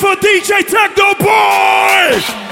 for DJ Technoboy!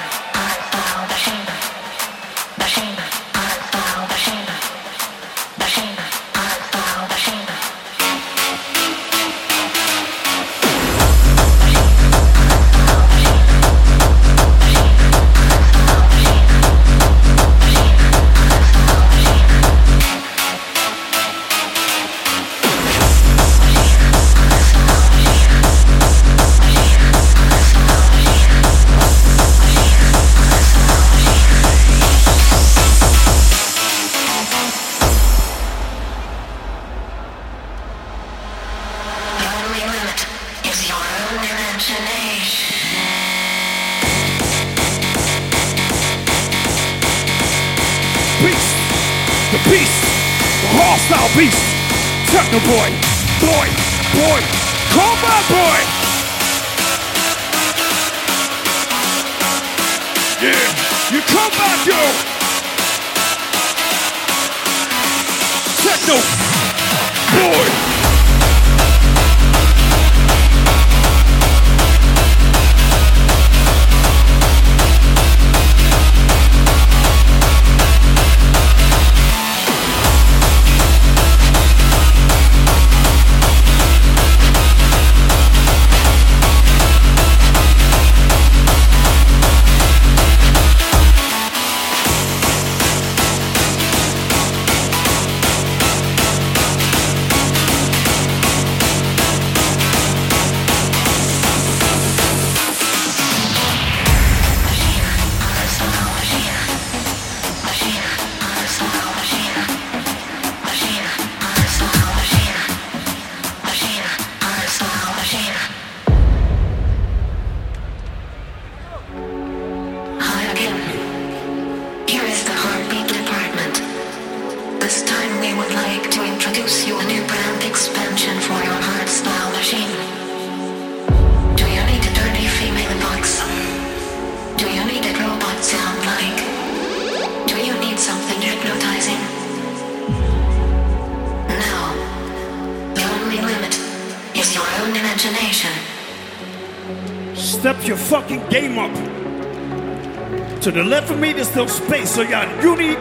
To the left of me, there's still space. So yeah, you need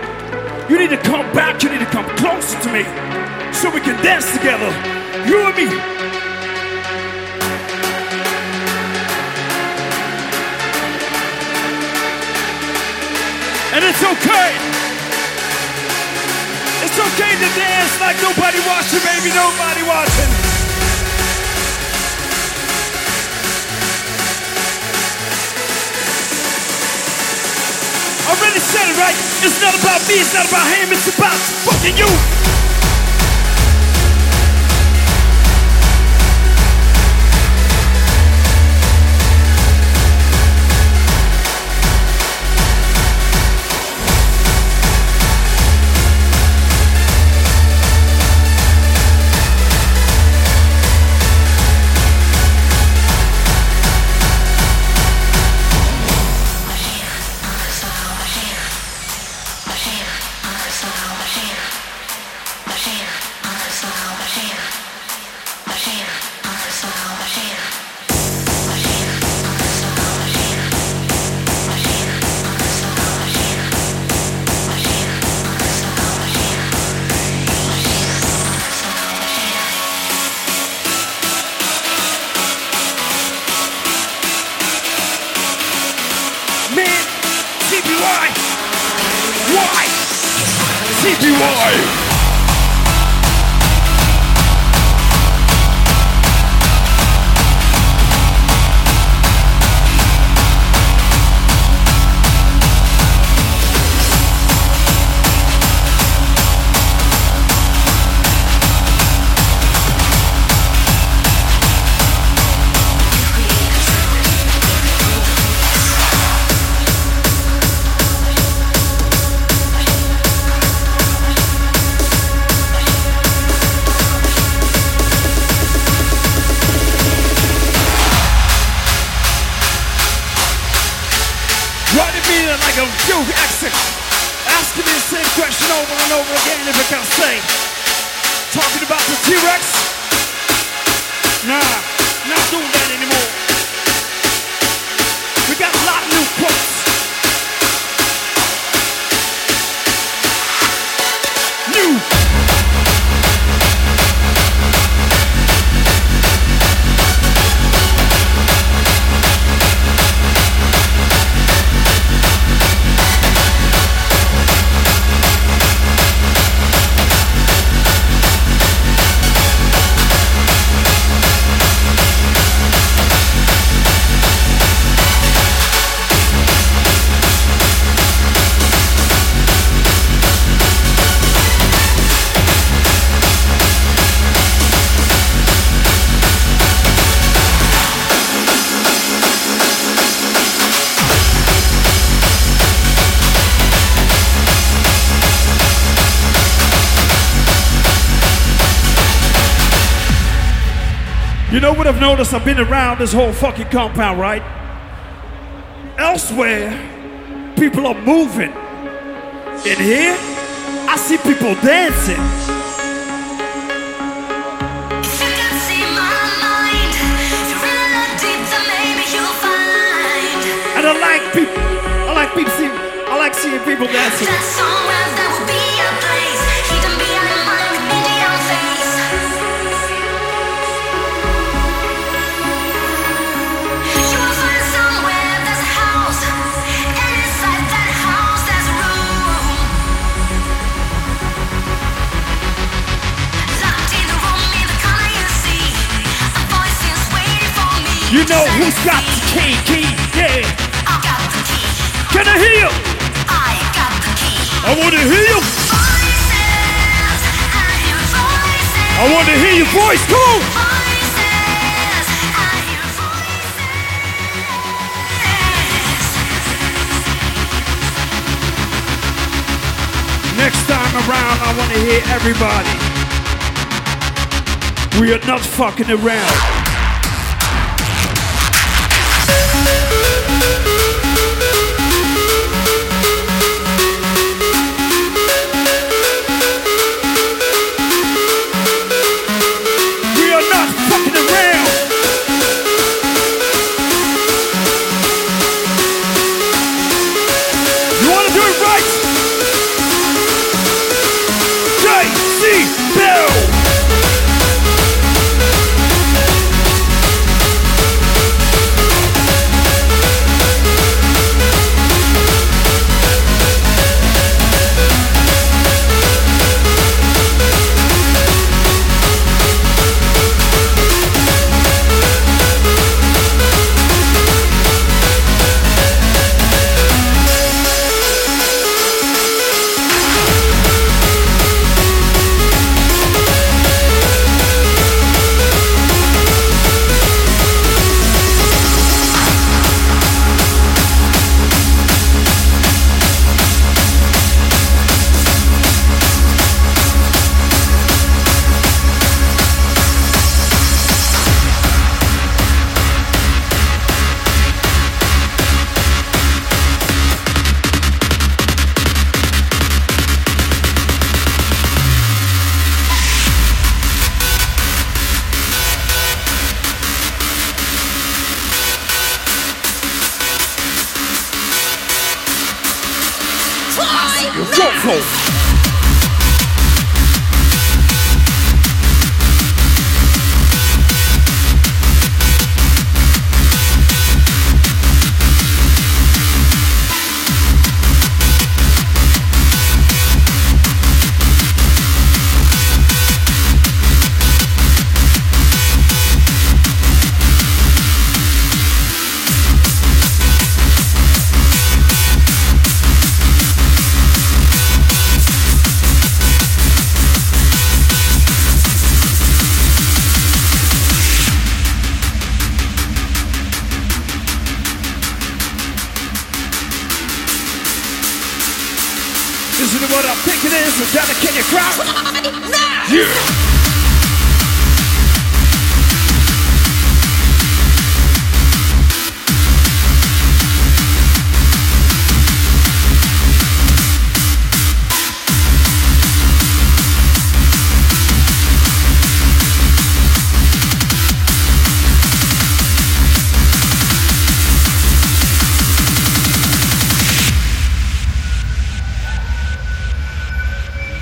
you need to come back. You need to come closer to me, so we can dance together. You and me. And it's okay. It's okay to dance like nobody watching, baby. Nobody watching. Said it right. It's not about me, it's not about him, it's about fucking you. Why? Why? CPY! if I can stay. Noticed? I've been around this whole fucking compound, right? Elsewhere, people are moving. In here, I see people dancing. And I like people. I like people seeing. I like seeing people dancing. You know who's got the key, key, yeah. I got the key. Can I hear you? I got the key. I want to hear you. Voices, I hear voices. I want to hear your voice. Come on. Voices, I hear voices. Next time around, I want to hear everybody. We are not fucking around.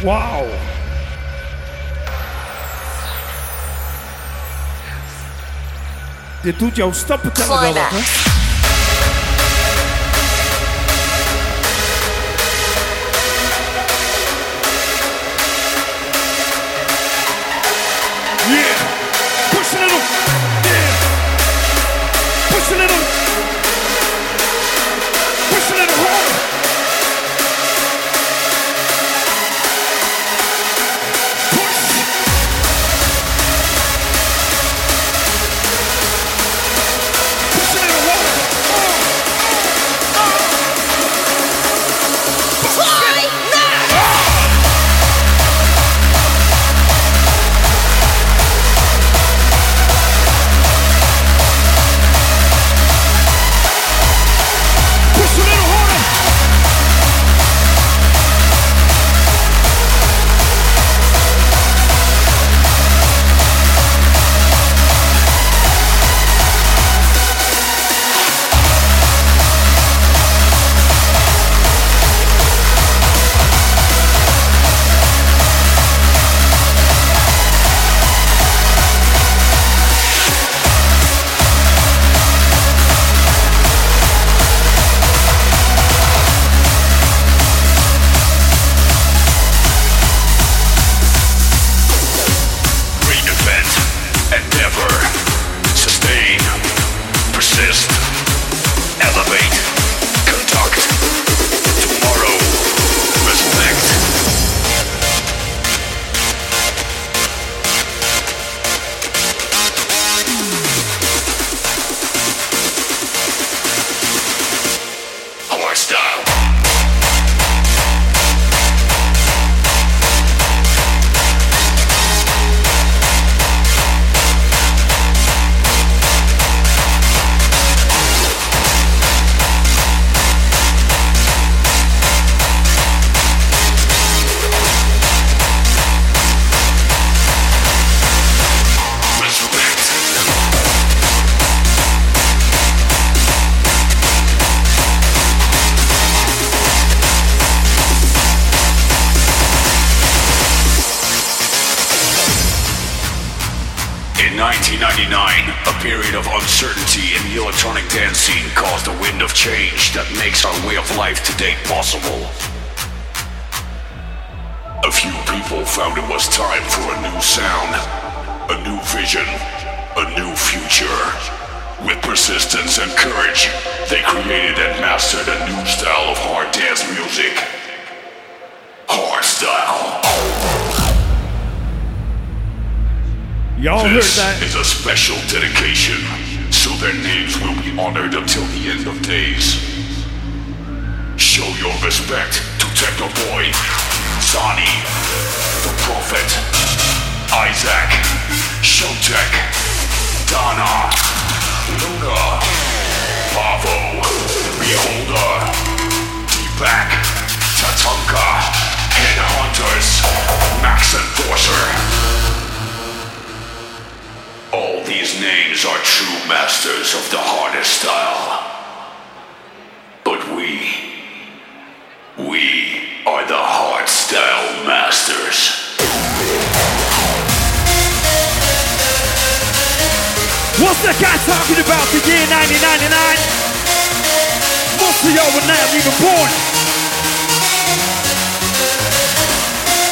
Wow. Dit doet jouw stappen tellen wel wat, hè? What's that guy talking about the year 1999? Most of y'all were not even born.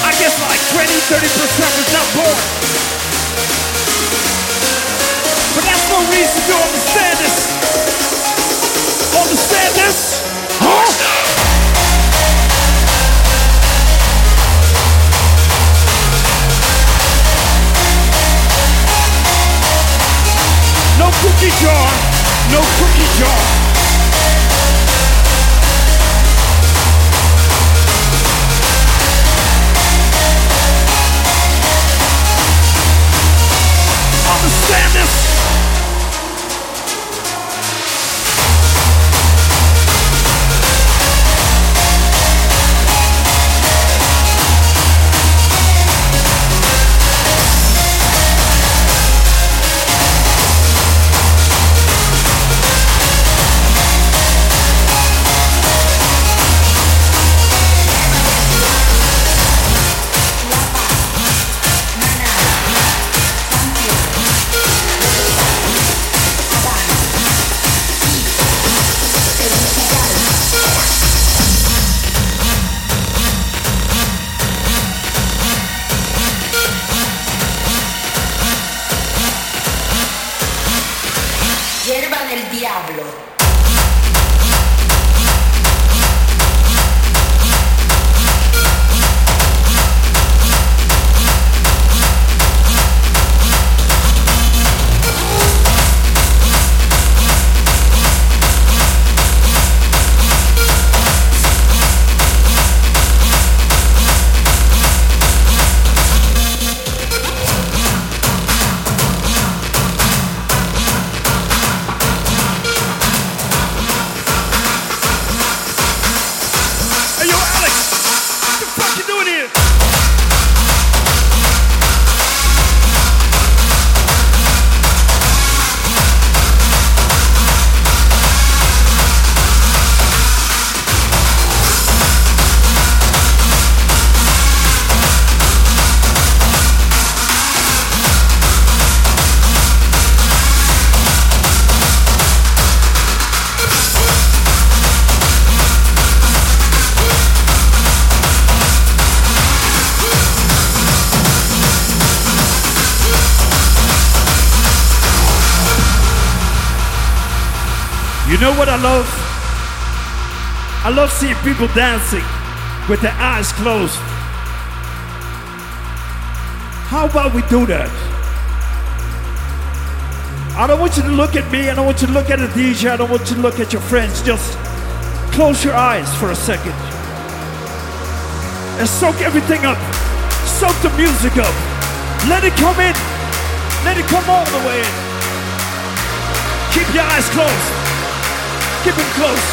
I guess like 20, 30% was not born. But that's no reason to understand this. Understand this? Huh? Cookie jar, no cookie jar. Know what I love? I love seeing people dancing with their eyes closed. How about we do that? I don't want you to look at me. I don't want you to look at the DJ. I don't want you to look at your friends. Just close your eyes for a second and soak everything up. Soak the music up. Let it come in. Let it come all the way in. Keep your eyes closed. Keep him close.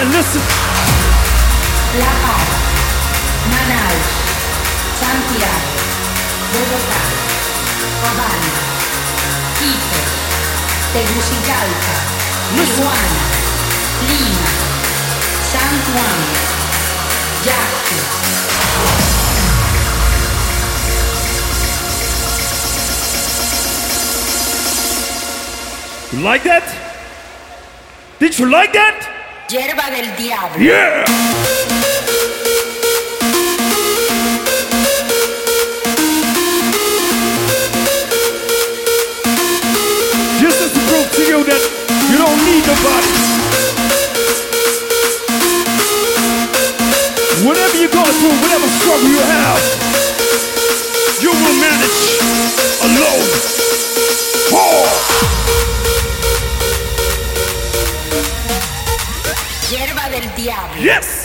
And listen. La Paz, Manaus, Santiago, Bogotá, Havana, Quito, Tegucigalpa, Tijuana, Lima, San Juan, Yaqui. You like that? Did you like that? Hierba del diablo. Yeah! you that you don't need nobody. Whatever you're going through, whatever struggle you have, Yes!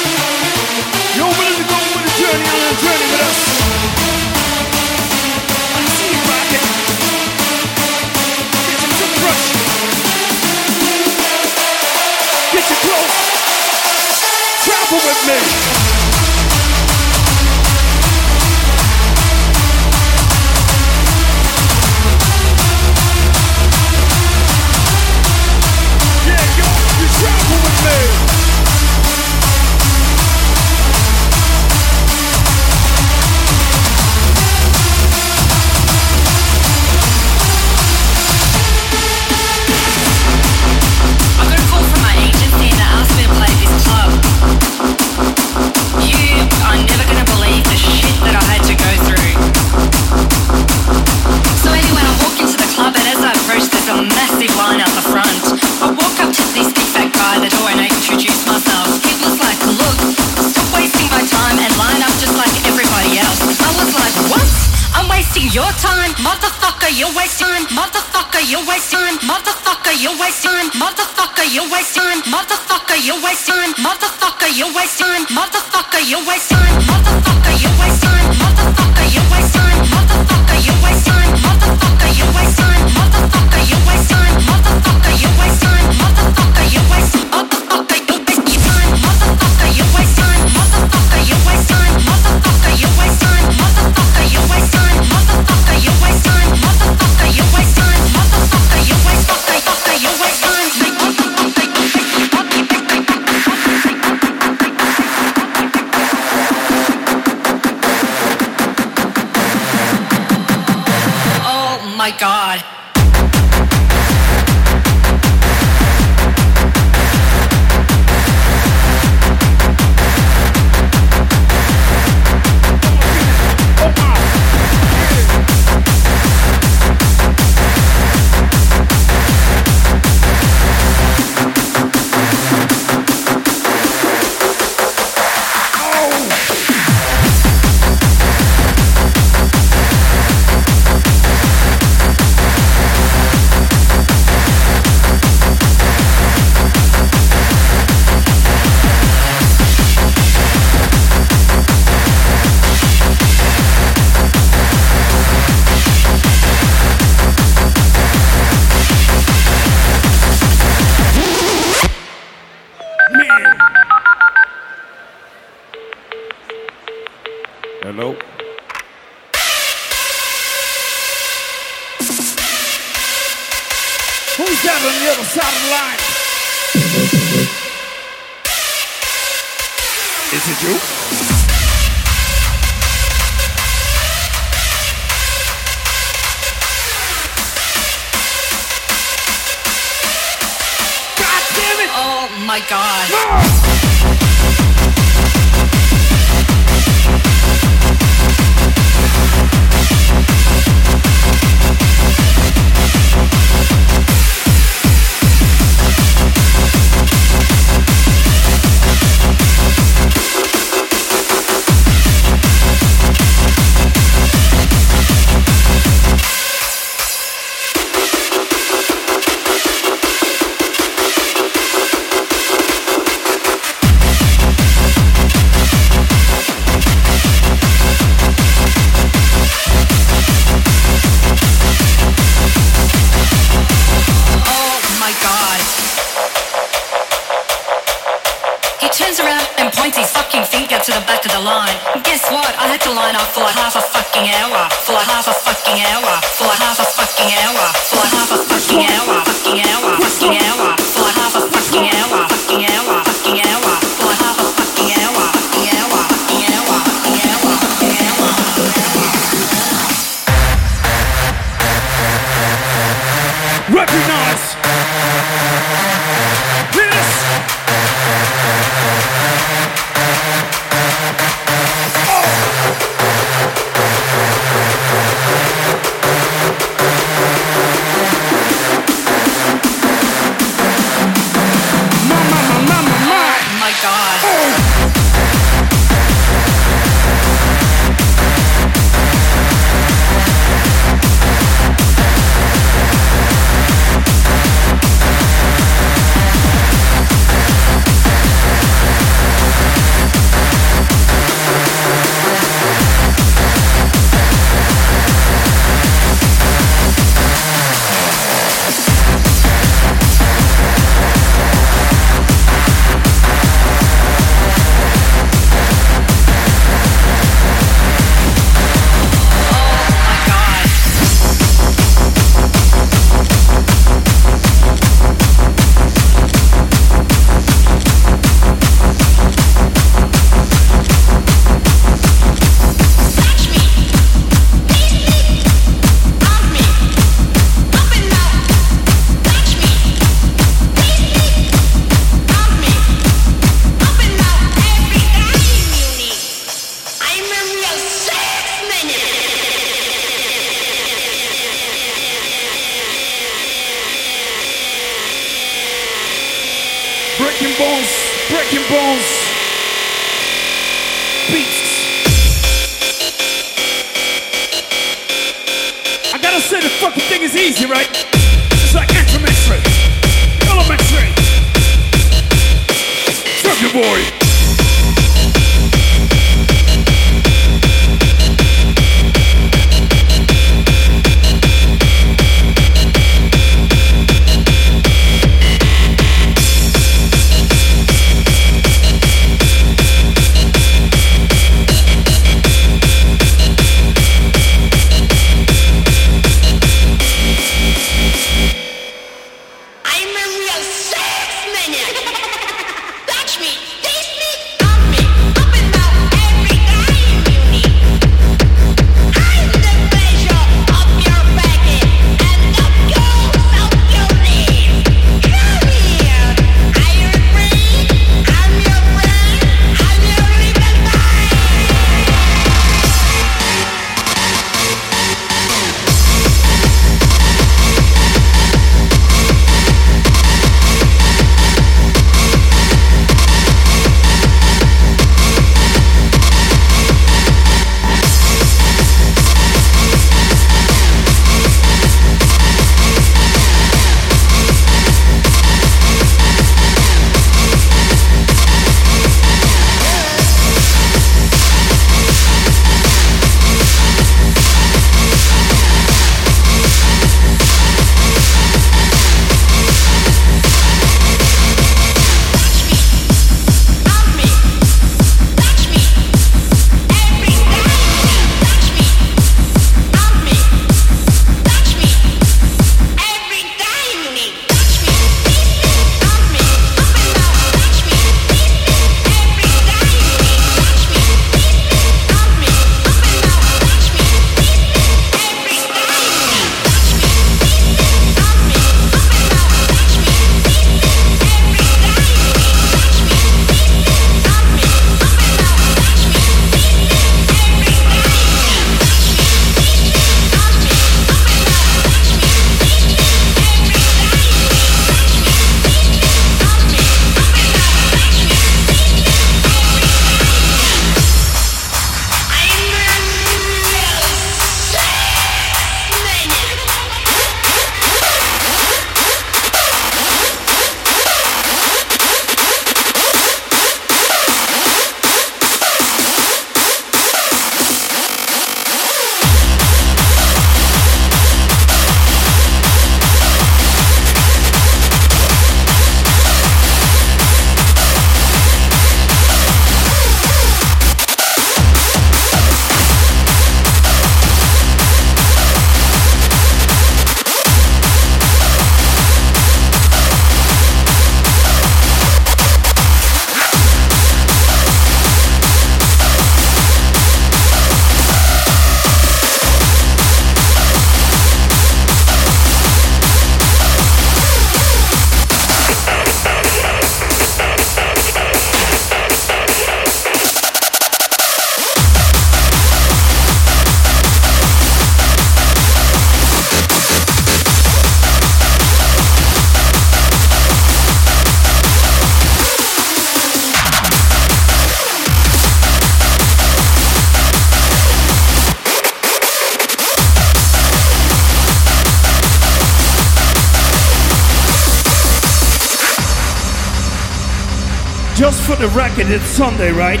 Record, it's Sunday, right?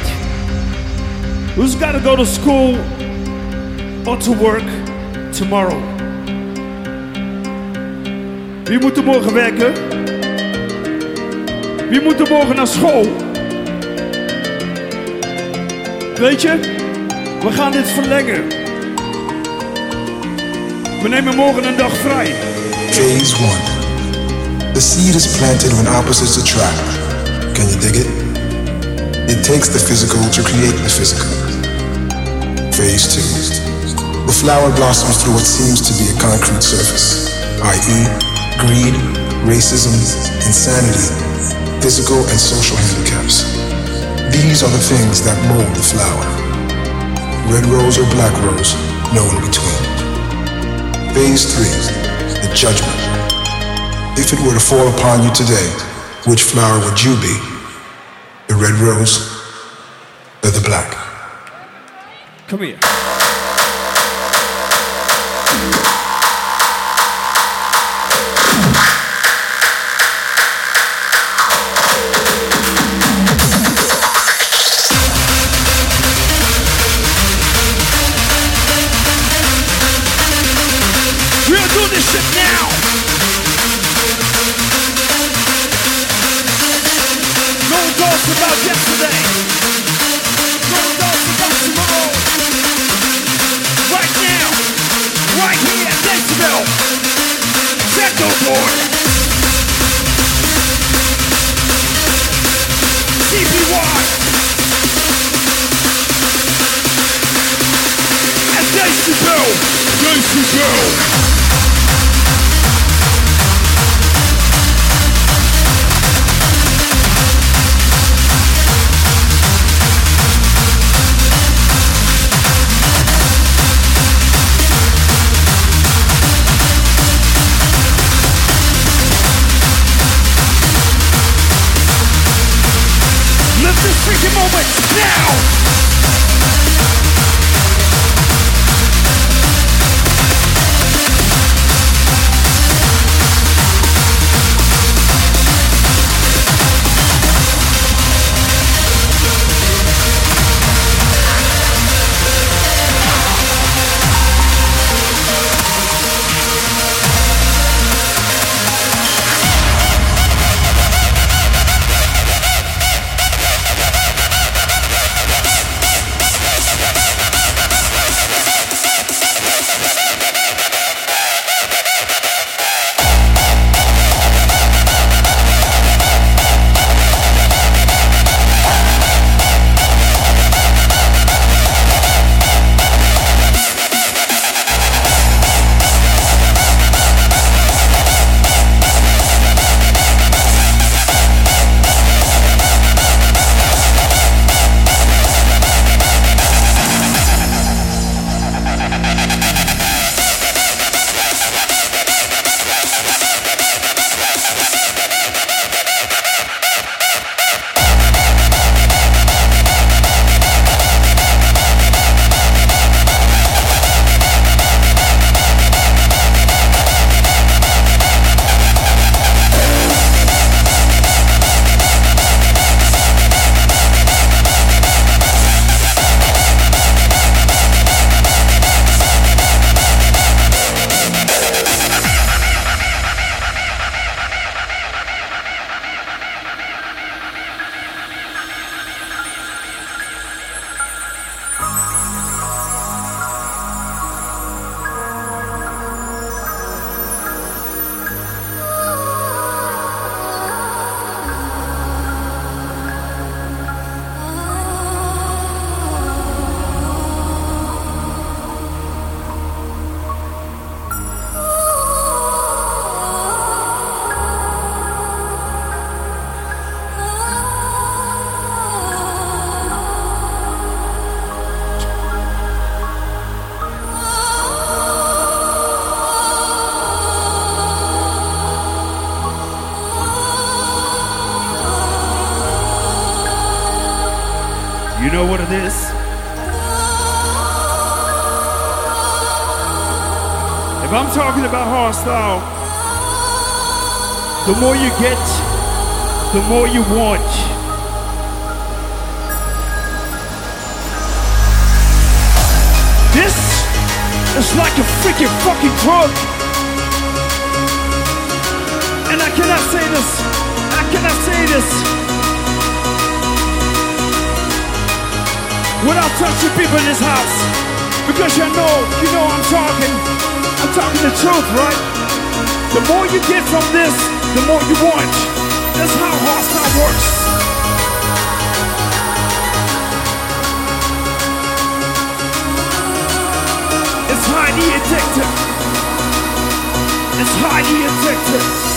Who's got to go to school or to work tomorrow? Wie moet er morgen werken? Wie moet er morgen naar school? Weet je, we gaan dit verlengen. We nemen morgen een dag vrij. Phase 1. The seed is planted when opposites attract. Can you dig it? It takes the physical to create the physical. Phase 2. The flower blossoms through what seems to be a concrete surface, i.e., greed, racism, insanity, physical and social handicaps. These are the things that mold the flower. Red rose or black rose, no in between. Phase 3. The judgment. If it were to fall upon you today, which flower would you be? The red rose or the black? Come here. what. If I'm talking about hardstyle, the more you get, the more you want. This is like a freaking fucking drug. And I cannot say this. I cannot say this. Without touching people in this house. Because you know, you know I'm talking. I'm talking the truth, right? The more you get from this, the more you want. That's how hardstyle works. It's highly addictive. It's highly addictive.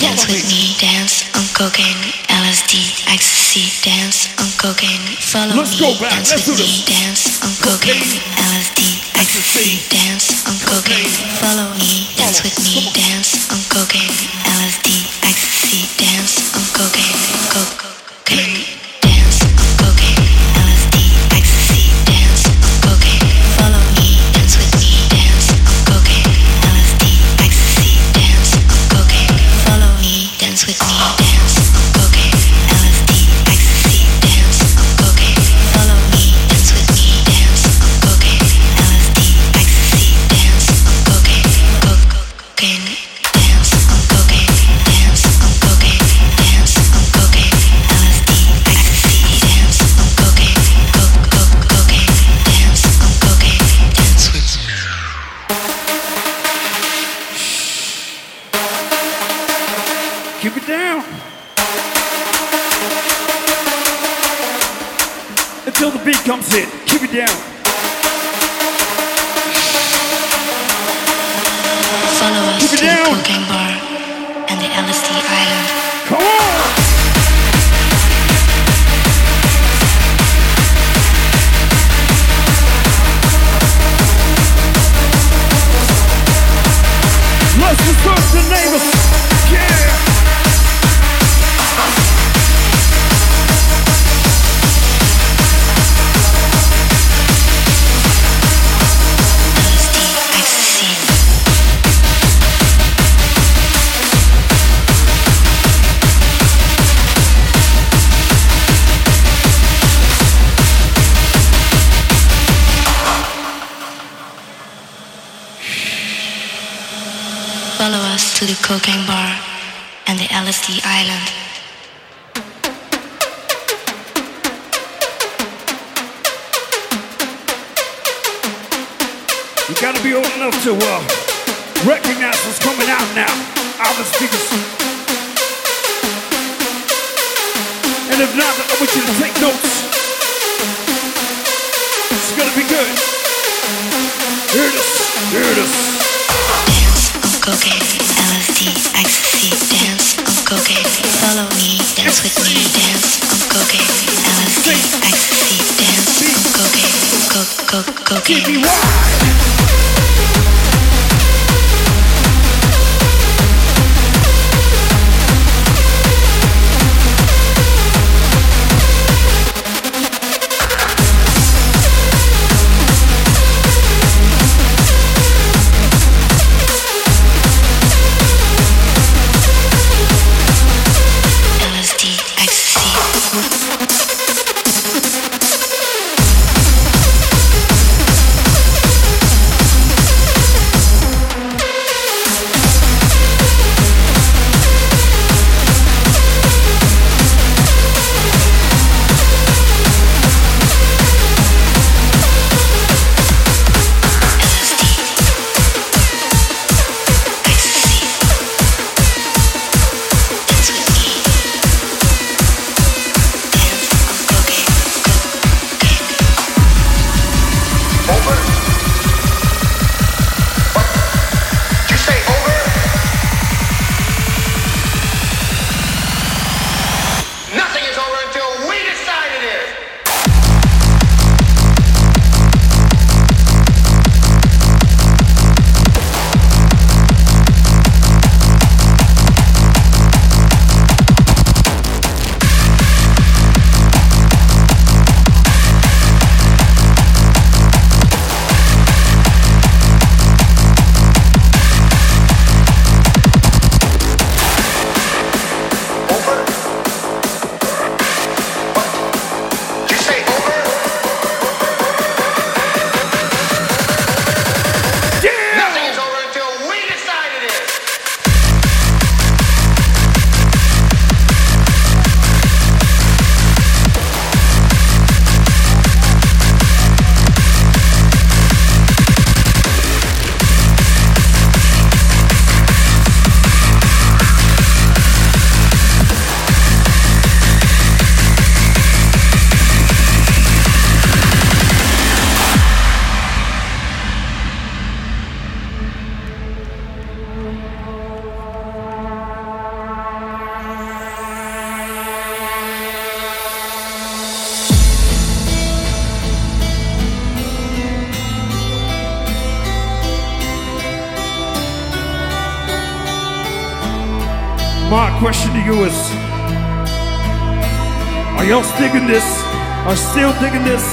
Dance with me, dance on cocaine, LSD, ecstasy, dance on cocaine, follow Let's go me, back, dance let's with me, dance on cocaine, LSD, ecstasy, dance on cocaine, follow me, dance with me, dance on cocaine, and the LSD island. You gotta be old enough to uh, recognize what's coming out now. Out of the speakers. And if not, I want you to take notes. It's gonna be good. Here it is. Here Cocaine, LSD, ecstasy, dance on cocaine. Follow me, dance with me, dance on cocaine, LSD, ecstasy, dance on cocaine, co- co- cocaine. TBY. Still digging this?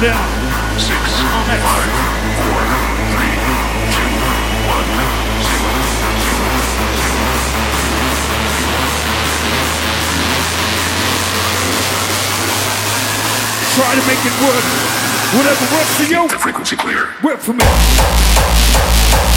down. Six Try to make it work. Whatever works for you. The frequency clear. Work for me.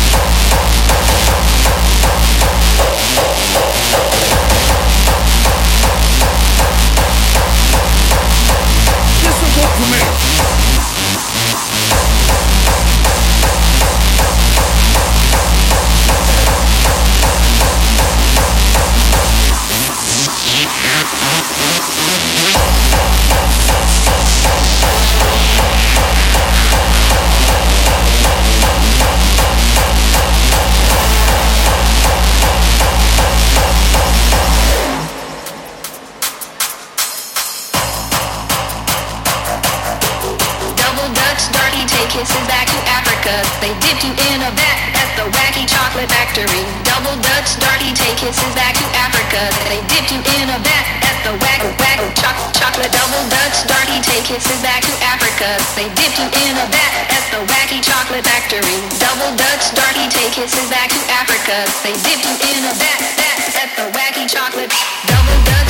looking in a vat at the wacky chocolate factory. Double Dutch darky take kisses back to Africa. They dipped him in a vat, vat at the wacky chocolate. Double Dutch.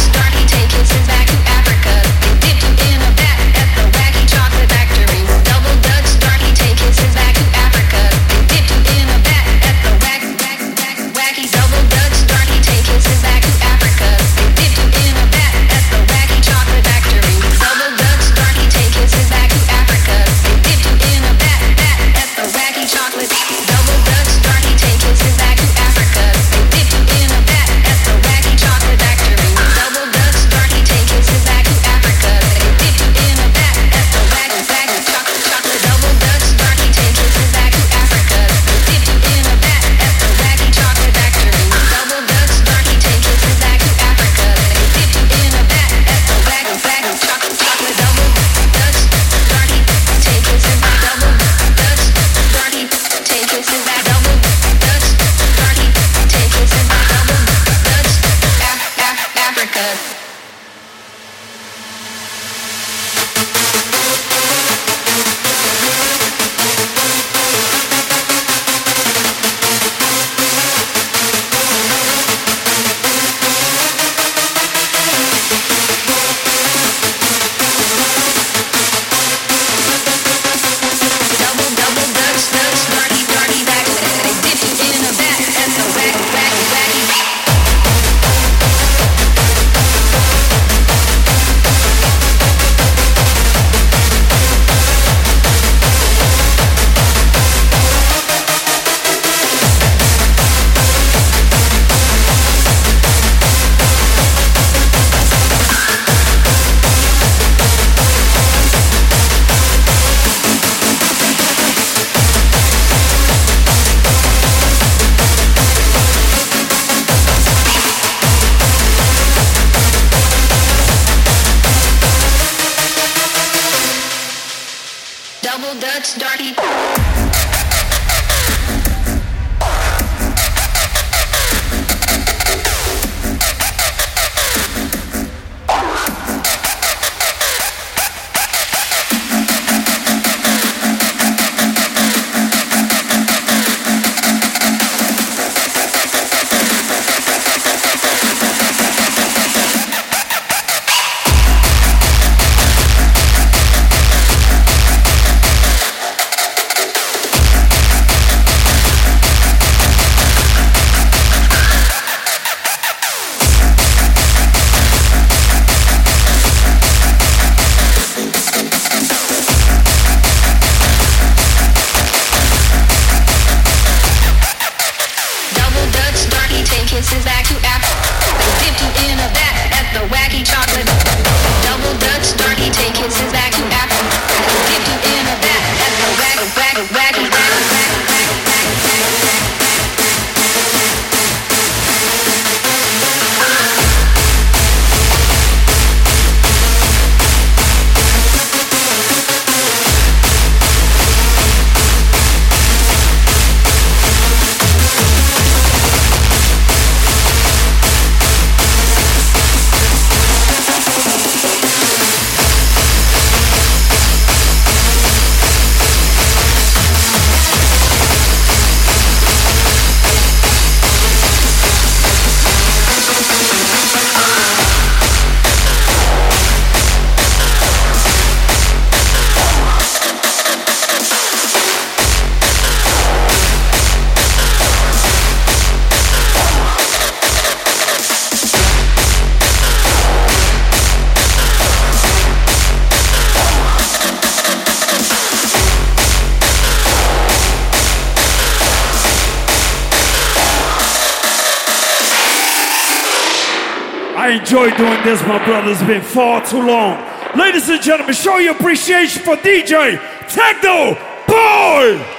Enjoy doing this, my brother. It's been far too long. Ladies and gentlemen, show your appreciation for DJ Techno Boy!